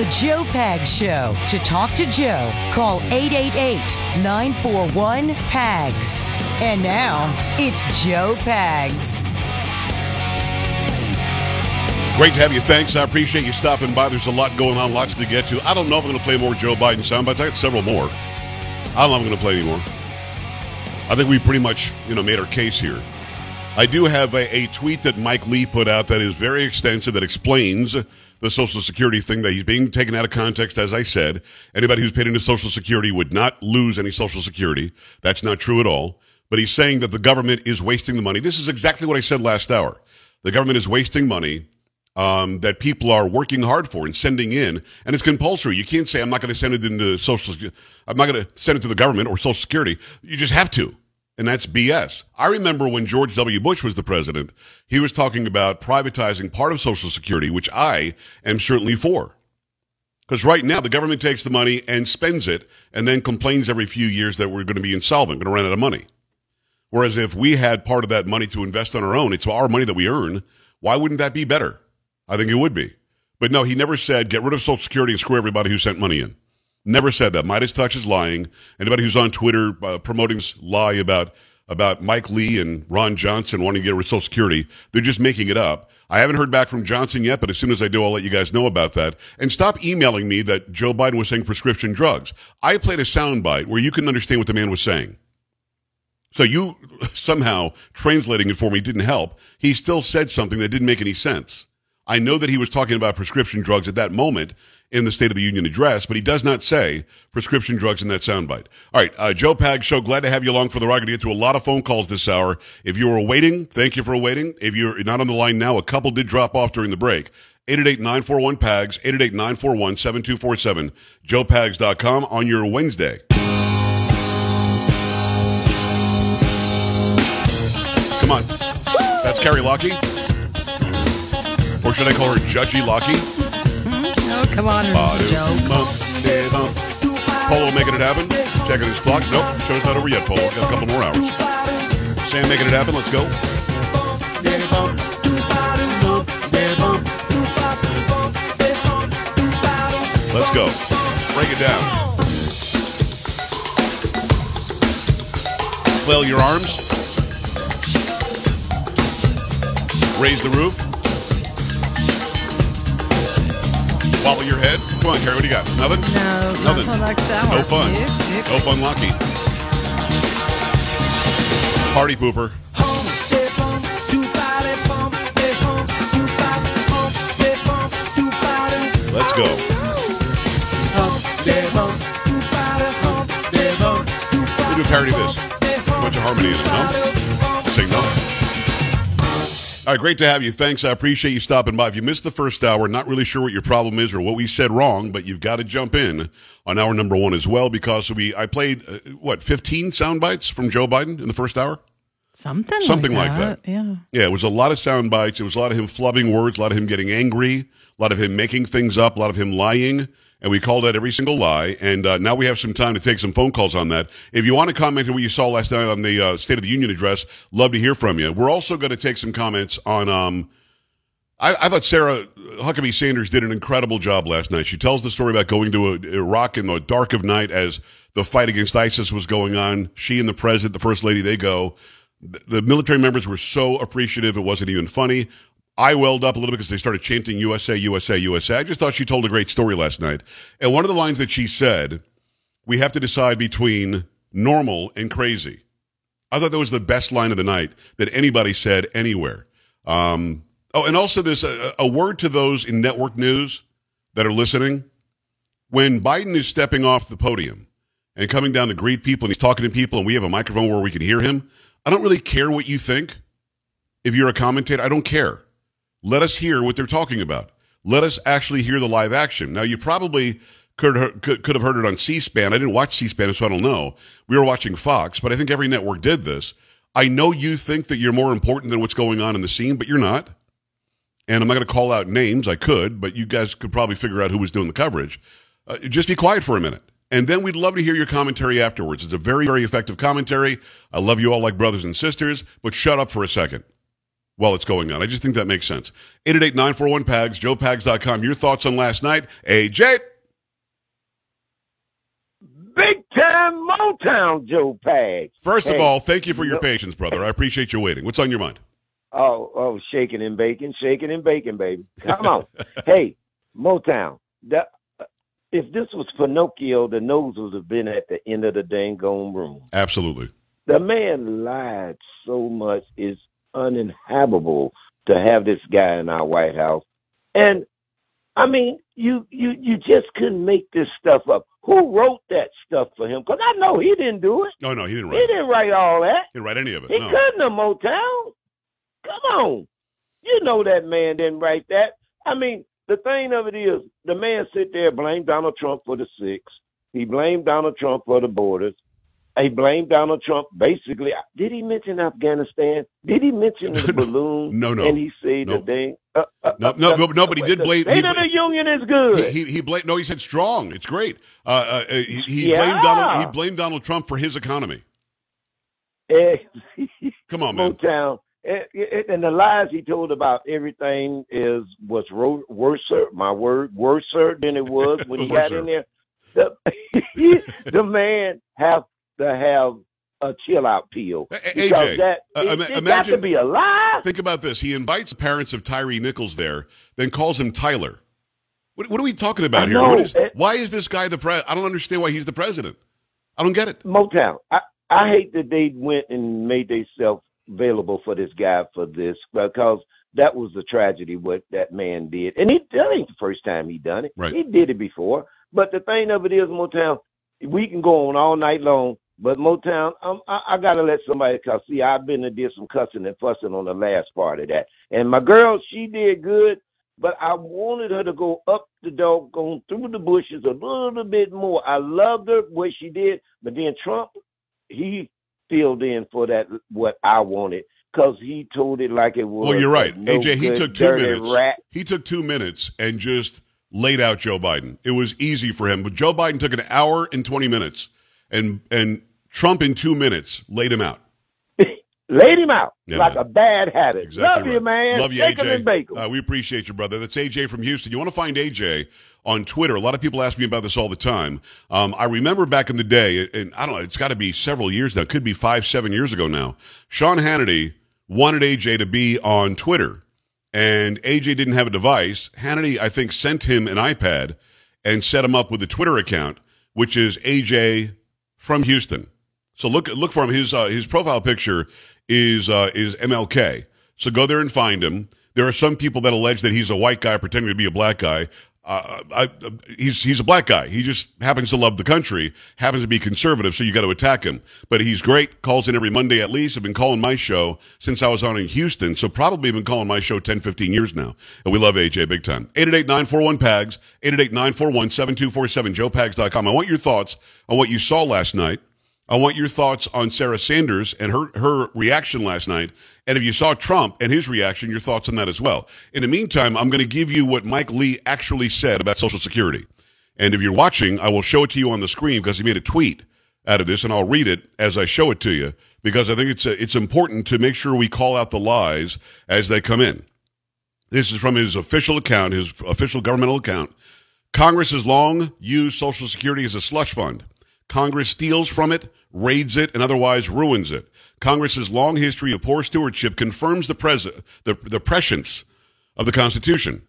The Joe Pag Show. To talk to Joe, call 888 941 PAGS. And now, it's Joe Pags. Great to have you. Thanks. I appreciate you stopping by. There's a lot going on, lots to get to. I don't know if I'm going to play more Joe Biden sound bites. I got several more. I don't know if I'm going to play anymore. I think we pretty much, you know, made our case here. I do have a, a, tweet that Mike Lee put out that is very extensive that explains the Social Security thing that he's being taken out of context. As I said, anybody who's paid into Social Security would not lose any Social Security. That's not true at all. But he's saying that the government is wasting the money. This is exactly what I said last hour. The government is wasting money um, that people are working hard for and sending in, and it's compulsory. You can't say I'm not going to send it into Social. I'm not going to send it to the government or Social Security. You just have to and that's BS. I remember when George W. Bush was the president, he was talking about privatizing part of Social Security, which I am certainly for. Because right now, the government takes the money and spends it and then complains every few years that we're going to be insolvent, going to run out of money. Whereas if we had part of that money to invest on our own, it's our money that we earn, why wouldn't that be better? I think it would be. But no, he never said get rid of Social Security and screw everybody who sent money in. Never said that. Meidas Touch is lying. Anybody who's on Twitter uh, promoting lie about about Mike Lee and Ron Johnson wanting to get rid Social Security, they're just making it up. I haven't heard back from Johnson yet, but as soon as I do, I'll let you guys know about that. And stop emailing me that Joe Biden was saying prescription drugs. I played a soundbite where you can understand what the man was saying. So you somehow translating it for me didn't help. He still said something that didn't make any sense. I know that he was talking about prescription drugs at that moment in the State of the Union address, but he does not say prescription drugs in that soundbite. All right, uh, Joe Pag Show, glad to have you along for the ride. We're going to get to a lot of phone calls this hour. If you were waiting, thank you for waiting. If you're not on the line now, a couple did drop off during the break. 888-941-PAGS, 888-941-7247, joepags.com on your Wednesday. Come on. That's Carrie Lockie. Or should I call her Judgy Lockie? Hmm? Oh, come on, Joe. Polo making it happen. Checking his clock. Nope, show's not over yet, Polo. Got a couple more hours. Sam making it happen. Let's go. Let's go. Break it down. Flail your arms. Raise the roof. Wobble your head. Come on, Carrie. What do you got? Nothing? No, Nothing. not. No fun. Yep, yep. No fun, Lucky. Party pooper. Let's go. We do a parody of this. A bunch of harmony in it, no? Sing no. All right, great to have you. Thanks. I appreciate you stopping by. If you missed the first hour, not really sure what your problem is or what we said wrong, but you've got to jump in on hour number one as well because we I played uh, what 15 sound bites from Joe Biden in the first hour. Something, Something like like that. that. Yeah. Yeah, it was a lot of sound bites. It was a lot of him flubbing words, a lot of him getting angry, a lot of him making things up, a lot of him lying. And we called that every single lie. And uh, now we have some time to take some phone calls on that. If you want to comment on what you saw last night on the uh, State of the Union address, love to hear from you. We're also going to take some comments on. Um, I, I thought Sarah Huckabee Sanders did an incredible job last night. She tells the story about going to a, Iraq in the dark of night as the fight against ISIS was going on. She and the president, the first lady, they go. The military members were so appreciative, it wasn't even funny. I welled up a little bit because they started chanting USA, USA, USA. I just thought she told a great story last night. And one of the lines that she said, we have to decide between normal and crazy. I thought that was the best line of the night that anybody said anywhere. Um, oh, and also there's a, a word to those in network news that are listening. When Biden is stepping off the podium and coming down to greet people and he's talking to people and we have a microphone where we can hear him, I don't really care what you think. If you're a commentator, I don't care. Let us hear what they're talking about. Let us actually hear the live action. Now, you probably could, could, could have heard it on C SPAN. I didn't watch C SPAN, so I don't know. We were watching Fox, but I think every network did this. I know you think that you're more important than what's going on in the scene, but you're not. And I'm not going to call out names. I could, but you guys could probably figure out who was doing the coverage. Uh, just be quiet for a minute. And then we'd love to hear your commentary afterwards. It's a very, very effective commentary. I love you all like brothers and sisters, but shut up for a second. While it's going on. I just think that makes sense. 888-941-PAGS, joepags.com. Your thoughts on last night. AJ. Big time Motown Joe Pags. First of all, thank you for your patience, brother. I appreciate you waiting. What's on your mind? Oh, oh, shaking and baking, shaking and baking, baby. Come on. hey, Motown. The, uh, if this was Pinocchio, the nose would have been at the end of the dang gone room. Absolutely. The man lied so much, it's uninhabitable to have this guy in our White House. And I mean, you you you just couldn't make this stuff up. Who wrote that stuff for him? Because I know he didn't do it. No, no, he didn't He write it. didn't write all that. He didn't write any of it. He No. couldn't have Motown. Come on. You know that man didn't write that. I mean, the thing of it is, the man sit there and blame Donald Trump for the six. He blamed Donald Trump for the borders. He blamed Donald Trump basically. Did he mention Afghanistan? Did he mention the balloon? No, no. And he said No. the thing. Uh, uh, No, uh, no, uh, no, no, but he did blame- The he of the union is good. He, he, he blamed. No, he said strong. It's great. Uh, uh, he he Yeah. blamed Donald. He blamed Donald Trump for his economy. Eh, Come on, man. Motown. And, and the lies he told about everything is was worser. My word, worse than it was when he got in there. The, the man have to have a chill out pill AJ, that uh, it, ima- it got imagine- to be a lie. Think about this. He invites the parents of Tyre Nichols there, then calls him Tyler. What, what are we talking about here? What is, It- why is this guy the president? I don't understand why he's the president. I don't get it. Motown. I I hate that they went and made themselves available for this guy for this because that was the tragedy what that man did, and he that ain't the first time he done it. Right. He did it before, but the thing of it is, Motown, we can go on all night long. But Motown, um, I, I gotta let somebody cause see, I've been and did some cussing and fussing on the last part of that, and my girl, she did good, but I wanted her to go up the doggone through the bushes a little bit more. I loved her what she did, but then Trump, he filled in for that what I wanted because he told it like it was. Well, you're right, no AJ. He good, took two dirty minutes. Rat. He took two minutes and just laid out Joe Biden. It was easy for him, but Joe Biden took an hour and twenty minutes, and and Trump in two minutes laid him out. Laid him out Yeah, like man. a bad habit. Exactly Love you, man. Love you, Take 'em and bake 'em. AJ. Uh, we appreciate you, brother. That's AJ from Houston. You want to find AJ on Twitter? A lot of people ask me about this all the time. Um, I remember back in the day, and I don't know, it's got to be several years now. It could be five, seven years ago now. Sean Hannity wanted AJ to be on Twitter, and AJ didn't have a device. Hannity, I think, sent him an iPad and set him up with a Twitter account, which is AJ from Houston. So look look for him. His uh, his profile picture is uh, is MLK. So go there and find him. There are some people that allege that he's a white guy pretending to be a black guy. Uh, I, uh, he's he's a black guy. He just happens to love the country, happens to be conservative, so you got to attack him. But he's great. Calls in every Monday at least. I've been calling my show since I was on in Houston, so probably been calling my show 10, 15 years now. And we love AJ big time. 888-941-PAGS, 888-941-7247, joepags.com. I want your thoughts on what you saw last night. I want your thoughts on Sarah Sanders and her, her reaction last night. And if you saw Trump and his reaction, your thoughts on that as well. In the meantime, I'm going to give you what Mike Lee actually said about Social Security. And if you're watching, I will show it to you on the screen because he made a tweet out of this, and I'll read it as I show it to you because I think it's, it's important to make sure we call out the lies as they come in. This is from his official account, his official governmental account. Congress has long used Social Security as a slush fund. Congress steals from it, raids it, and otherwise ruins it. Congress's long history of poor stewardship confirms the, pres- the, the prescience of the Constitution.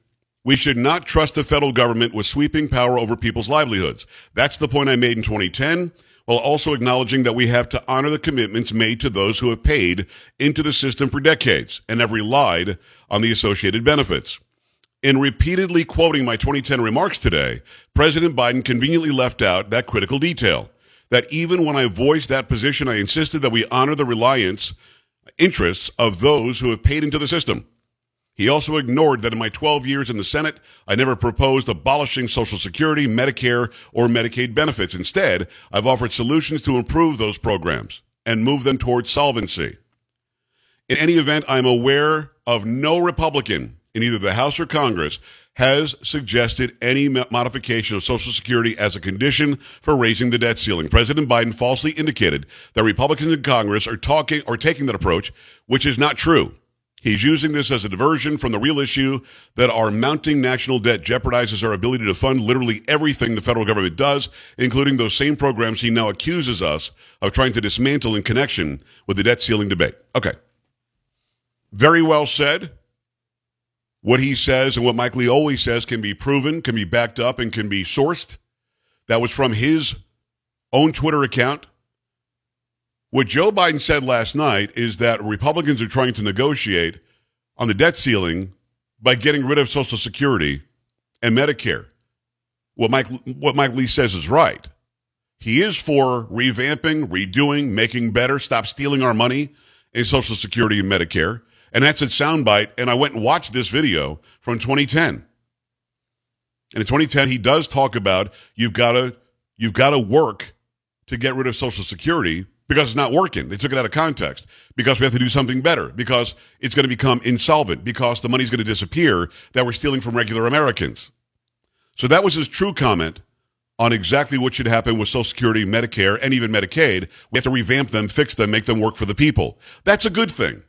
We should not trust the federal government with sweeping power over people's livelihoods. That's the point I made in 2010, while also acknowledging that we have to honor the commitments made to those who have paid into the system for decades and have relied on the associated benefits. In repeatedly quoting my 2010 remarks today, President Biden conveniently left out that critical detail. That even when I voiced that position, I insisted that we honor the reliance interests of those who have paid into the system. He also ignored that in my 12 years in the Senate, I never proposed abolishing Social Security, Medicare, or Medicaid benefits. Instead, I've offered solutions to improve those programs and move them towards solvency. In any event, I'm aware of no Republican in either the House or Congress has suggested any modification of Social Security as a condition for raising the debt ceiling. President Biden falsely indicated that Republicans in Congress are talking or taking that approach, which is not true. He's using this as a diversion from the real issue that our mounting national debt jeopardizes our ability to fund literally everything the federal government does, including those same programs he now accuses us of trying to dismantle in connection with the debt ceiling debate. Okay. Very well said. What he says and what Mike Lee always says can be proven, can be backed up, and can be sourced. That was from his own Twitter account. What Joe Biden said last night is that Republicans are trying to negotiate on the debt ceiling by getting rid of Social Security and Medicare. What Mike, what Mike Lee says is right. He is for revamping, redoing, making better, stop stealing our money in Social Security and Medicare. And that's a soundbite. And I went and watched this video from 2010. And in 2010, he does talk about you've got to you've got to work to get rid of Social Security because it's not working. They took it out of context because we have to do something better because it's going to become insolvent because the money's going to disappear that we're stealing from regular Americans. So that was his true comment on exactly what should happen with Social Security, Medicare, and even Medicaid. We have to revamp them, fix them, make them work for the people. That's a good thing.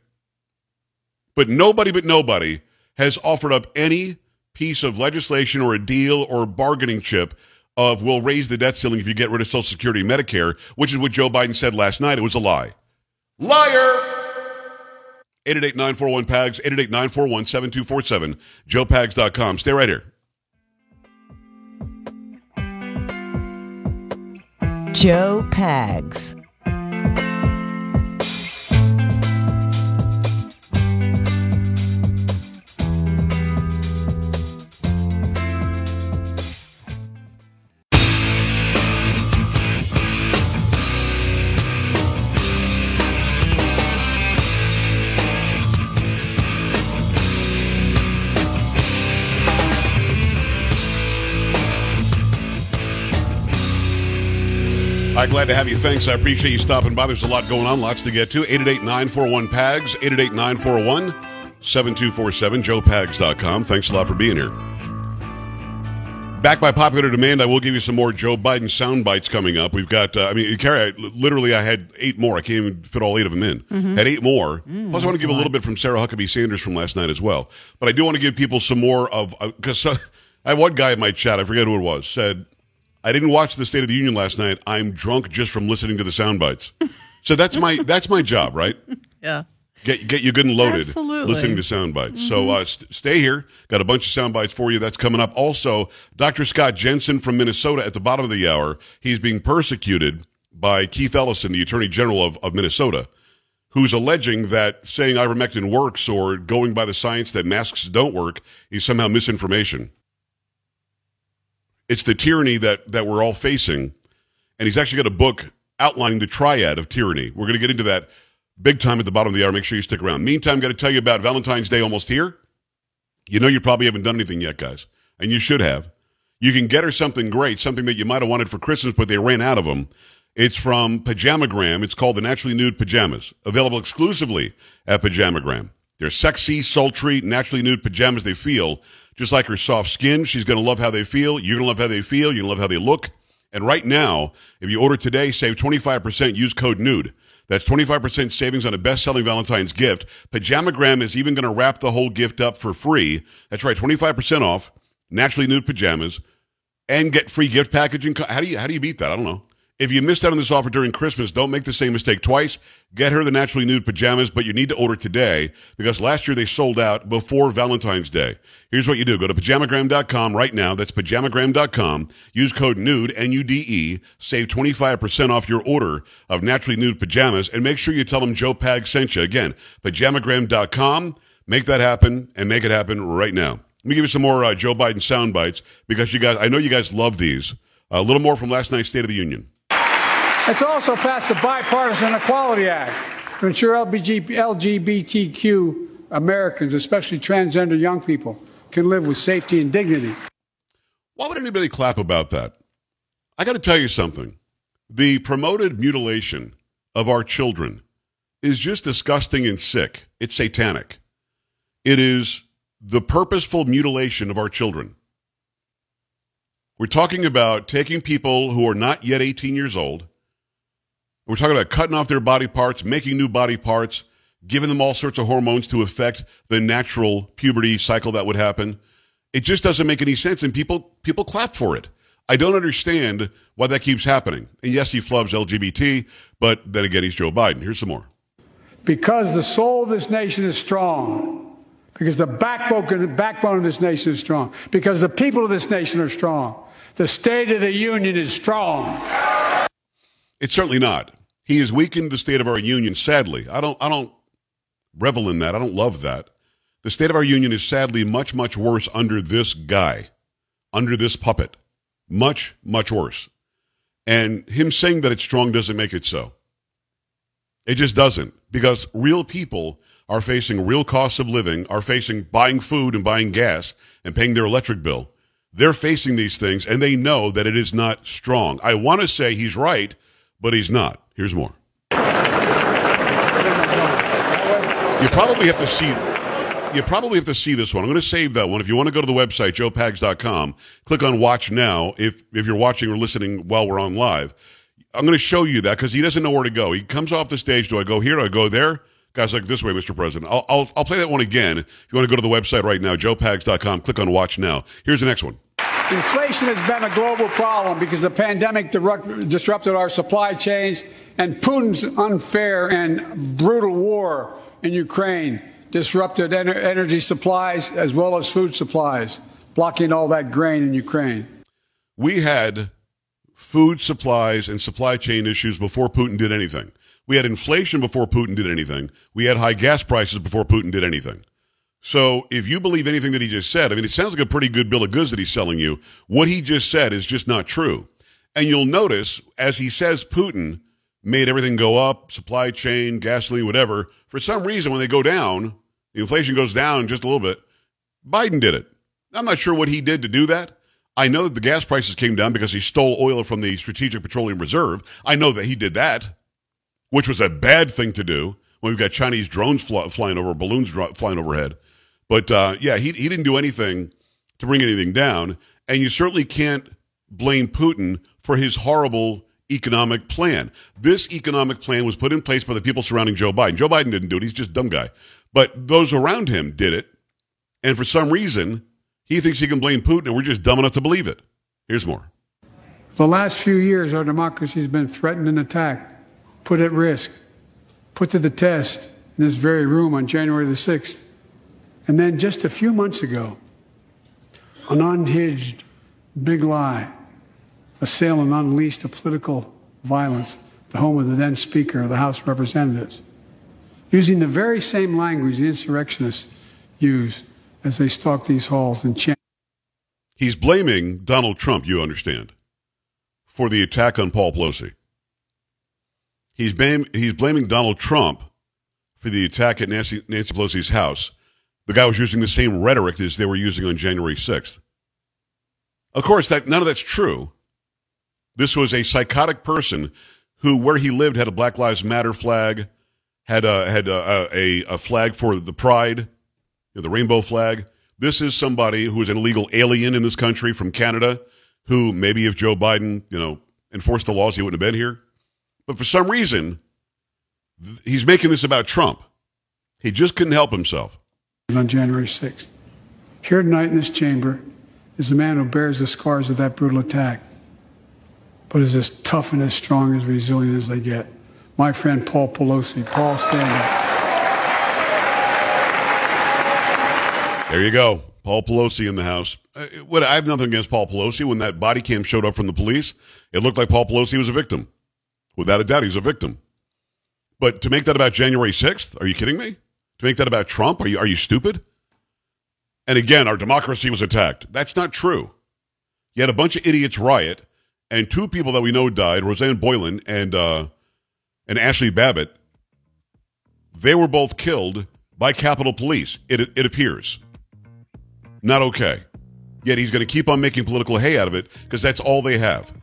But nobody but nobody has offered up any piece of legislation or a deal or a bargaining chip of we'll raise the debt ceiling if you get rid of Social Security and Medicare, which is what Joe Biden said last night. It was a lie. Liar! 888-941-PAGS, 888-941-7247, joepags.com. Stay right here. Joe Pags. Glad to have you. Thanks. I appreciate you stopping by. There's a lot going on, lots to get to. 888-941-PAGS, 888-941-7247, joepags.com. Thanks a lot for being here. Back by popular demand, I will give you some more Joe Biden sound bites coming up. We've got, uh, I mean, Carrie, I, literally, I had eight more. I can't even fit all eight of them in. Mm-hmm. Had eight more. Mm, Plus, I want to give a little bit from Sarah Huckabee Sanders from last night as well. But I do want to give people some more of, because uh, I had one guy in my chat, I forget who it was, said, I didn't watch the State of the Union last night. I'm drunk just from listening to the sound bites. So that's my that's my job, right? Yeah. Get get you good and loaded Absolutely. listening to sound bites. So uh, st- stay here. Got a bunch of sound bites for you. That's coming up. Also, Dr. Scott Jensen from Minnesota at the bottom of the hour. He's being persecuted by Keith Ellison, the Attorney General of, of Minnesota, who's alleging that saying ivermectin works or going by the science that masks don't work is somehow misinformation. It's the tyranny that that we're all facing, and he's actually got a book outlining the triad of tyranny. We're going to get into that big time at the bottom of the hour. Make sure you stick around. Meantime, got to tell you about Valentine's Day almost here. You know you probably haven't done anything yet, guys, and you should have. You can get her something great, something that you might have wanted for Christmas, but they ran out of them. It's from Pajamagram. It's called the Naturally Nude Pajamas, available exclusively at Pajamagram. They're sexy, sultry, naturally nude pajamas. They feel just like her soft skin. She's going to love how they feel. You're going to love how they feel. You're going to love how they look. And right now, if you order today, save 25%, use code NUDE. That's 25% savings on a best-selling Valentine's gift. Pajamagram is even going to wrap the whole gift up for free. That's right, 25% off, naturally nude pajamas, and get free gift packaging. How do you how do you beat that? I don't know. If you missed out on this offer during Christmas, don't make the same mistake twice. Get her the naturally nude pajamas, but you need to order today because last year they sold out before Valentine's Day. Here's what you do. Go to pajamagram.com right now. That's pajamagram.com. Use code NUDE, N-U-D-E. Save 25% off your order of naturally nude pajamas and make sure you tell them Joe Pag sent you. Again, pajamagram.com. Make that happen and make it happen right now. Let me give you some more uh, Joe Biden sound bites because you guys, I know you guys love these. a little more from last night's State of the Union. It's also passed the Bipartisan Equality Act to ensure LGBTQ Americans, especially transgender young people, can live with safety and dignity. Why would anybody clap about that? I got to tell you something. The promoted mutilation of our children is just disgusting and sick. It's satanic. It is the purposeful mutilation of our children. We're talking about taking people who are not yet 18 years old. We're talking about cutting off their body parts, making new body parts, giving them all sorts of hormones to affect the natural puberty cycle that would happen. It just doesn't make any sense, and people people clap for it. I don't understand why that keeps happening. And yes, he flubs LGBT, but then again, he's Joe Biden. Here's some more. Because the soul of this nation is strong. Because the backbone, backbone of this nation is strong. Because the people of this nation are strong. The State of the Union is strong. It's certainly not. He has weakened the state of our union, sadly. I don't, I don't revel in that. I don't love that. The state of our union is sadly much, much worse under this guy, under this puppet. Much, much worse. And him saying that it's strong doesn't make it so. It just doesn't. Because real people are facing real costs of living, are facing buying food and buying gas and paying their electric bill. They're facing these things and they know that it is not strong. I want to say he's right, but he's not. Here's more. You probably have to see you probably have to see this one. I'm going to save that one. If you want to go to the website, joepags.com, click on watch now if, if you're watching or listening while we're on live. I'm going to show you that because he doesn't know where to go. He comes off the stage. Do I go here? Do I go there? Guys, like this way, Mr. President. I'll, I'll, I'll play that one again. If you want to go to the website right now, joepags.com, click on watch now. Here's the next one. Inflation has been a global problem because the pandemic disrupted our supply chains and Putin's unfair and brutal war in Ukraine disrupted ener- energy supplies as well as food supplies, blocking all that grain in Ukraine. We had food supplies and supply chain issues before Putin did anything. We had inflation before Putin did anything. We had high gas prices before Putin did anything. So if you believe anything that he just said, I mean, it sounds like a pretty good bill of goods that he's selling you. What he just said is just not true. And you'll notice as he says Putin made everything go up, supply chain, gasoline, whatever, for some reason when they go down, the inflation goes down just a little bit. Biden did it. I'm not sure what he did to do that. I know that the gas prices came down because he stole oil from the Strategic Petroleum Reserve. I know that he did that, which was a bad thing to do when we've got Chinese drones fly, flying over, balloons flying overhead. But uh, yeah, he, he didn't do anything to bring anything down. And you certainly can't blame Putin for his horrible economic plan. This economic plan was put in place by the people surrounding Joe Biden. Joe Biden didn't do it. He's just a dumb guy. But those around him did it. And for some reason, he thinks he can blame Putin, and we're just dumb enough to believe it. Here's more. The last few years, our democracy has been threatened and attacked, put at risk, put to the test in this very room on January the 6th. And then just a few months ago, an unhinged big lie assailed and unleashed a political violence, the home of the then Speaker of the House of Representatives using the very same language the insurrectionists used as they stalked these halls and chanted. He's blaming Donald Trump, you understand, for the attack on Paul Pelosi. He's, blame, he's blaming Donald Trump for the attack at Nancy, Nancy Pelosi's house. The guy was using the same rhetoric as they were using on January 6th. Of course, that, none of that's true. This was a psychotic person who, where he lived, had a Black Lives Matter flag, had a had a, a, a flag for the pride, you know, the rainbow flag. This is somebody who is an illegal alien in this country from Canada, who maybe if Joe Biden, you know, enforced the laws, he wouldn't have been here. But for some reason, th- he's making this about Trump. He just couldn't help himself. On January 6th. Here tonight in this chamber is a man who bears the scars of that brutal attack, but is as tough and as strong, as resilient as they get my friend Paul Pelosi. Paul, stand up. There you go. Paul Pelosi in the house. Uh, what, I have nothing against Paul Pelosi. When that body cam showed up from the police, it looked like Paul Pelosi was a victim. Without a doubt, he's a victim. But to make that about January 6th, are you kidding me? To make that about Trump, are you, are you stupid? And again, our democracy was attacked. That's not true. You had a bunch of idiots riot, and two people that we know died Rosanne Boyland and uh, and Ashley Babbitt, they were both killed by Capitol Police, it, it appears. Not okay. Yet he's going to keep on making political hay out of it because that's all they have.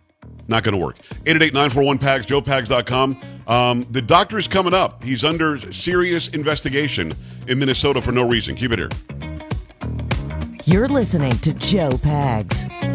Not going to work. 888-941-PAGS, joepags.com. Um, the doctor is coming up. He's under serious investigation in Minnesota for no reason. Keep it here. You're listening to Joe Pags.